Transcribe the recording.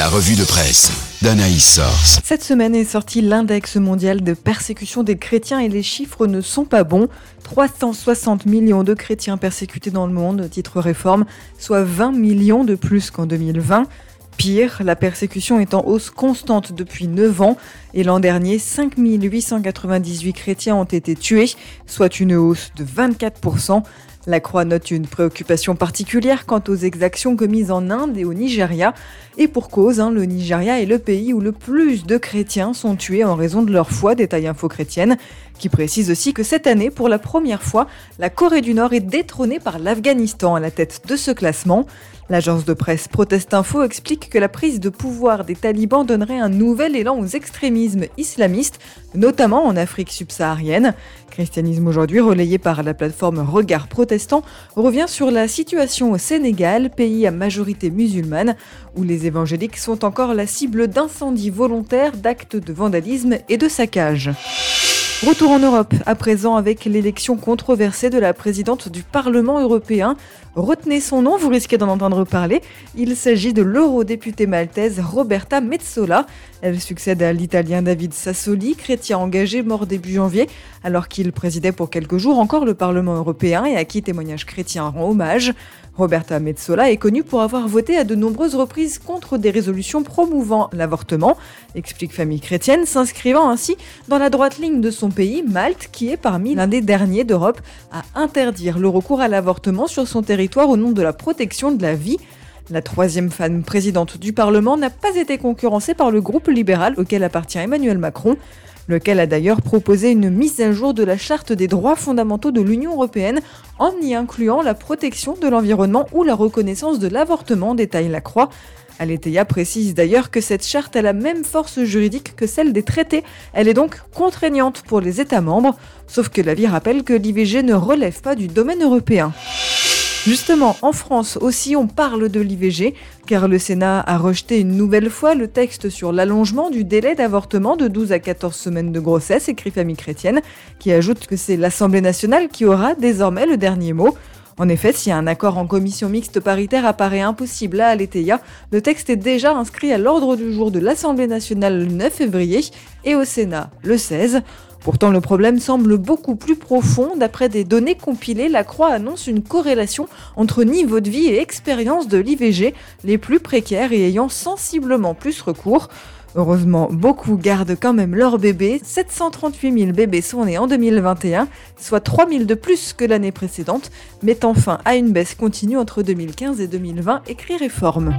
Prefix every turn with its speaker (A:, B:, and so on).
A: La revue de presse d'Anaïs Source.
B: Cette semaine est sorti l'index mondial de persécution des chrétiens et les chiffres ne sont pas bons. 360 millions de chrétiens persécutés dans le monde, titre réforme, soit 20 millions de plus qu'en 2020. Pire, la persécution est en hausse constante depuis 9 ans et l'an dernier, 5898 chrétiens ont été tués, soit une hausse de 24%. La Croix note une préoccupation particulière quant aux exactions commises en Inde et au Nigeria. Et pour cause, hein, le Nigeria est le pays où le plus de chrétiens sont tués en raison de leur foi, détaille Info Chrétienne, qui précise aussi que cette année, pour la première fois, la Corée du Nord est détrônée par l'Afghanistan à la tête de ce classement. L'agence de presse Protest Info explique que la prise de pouvoir des talibans donnerait un nouvel élan aux extrémismes islamistes, notamment en Afrique subsaharienne. Christianisme aujourd'hui, relayé par la plateforme Regard Protestant, revient sur la situation au Sénégal, pays à majorité musulmane, où les évangéliques sont encore la cible d'incendies volontaires, d'actes de vandalisme et de saccage. Retour en Europe, à présent avec l'élection controversée de la présidente du Parlement européen. Retenez son nom, vous risquez d'en entendre parler. Il s'agit de l'eurodéputée maltaise Roberta Metsola. Elle succède à l'italien David Sassoli, chrétien engagé mort début janvier, alors qu'il présidait pour quelques jours encore le Parlement européen et à qui témoignage chrétien rend hommage. Roberta Metsola est connue pour avoir voté à de nombreuses reprises contre des résolutions promouvant l'avortement, explique Famille chrétienne, s'inscrivant ainsi dans la droite ligne de son pays, Malte, qui est parmi l'un des derniers d'Europe à interdire le recours à l'avortement sur son territoire au nom de la protection de la vie. La troisième femme présidente du Parlement n'a pas été concurrencée par le groupe libéral auquel appartient Emmanuel Macron lequel a d'ailleurs proposé une mise à jour de la charte des droits fondamentaux de l'Union européenne en y incluant la protection de l'environnement ou la reconnaissance de l'avortement, détaille la Croix. Aletheia précise d'ailleurs que cette charte a la même force juridique que celle des traités. Elle est donc contraignante pour les États membres, sauf que la vie rappelle que l'IVG ne relève pas du domaine européen. Justement, en France aussi, on parle de l'IVG, car le Sénat a rejeté une nouvelle fois le texte sur l'allongement du délai d'avortement de 12 à 14 semaines de grossesse, écrit Famille Chrétienne, qui ajoute que c'est l'Assemblée nationale qui aura désormais le dernier mot. En effet, si un accord en commission mixte paritaire apparaît impossible à Aletheia, le texte est déjà inscrit à l'ordre du jour de l'Assemblée nationale le 9 février et au Sénat le 16. Pourtant, le problème semble beaucoup plus profond. D'après des données compilées, la Croix annonce une corrélation entre niveau de vie et expérience de l'IVG, les plus précaires et ayant sensiblement plus recours. Heureusement, beaucoup gardent quand même leur bébé. 738 000 bébés sont nés en 2021, soit 3 000 de plus que l'année précédente, mettant fin à une baisse continue entre 2015 et 2020, écrit Réforme.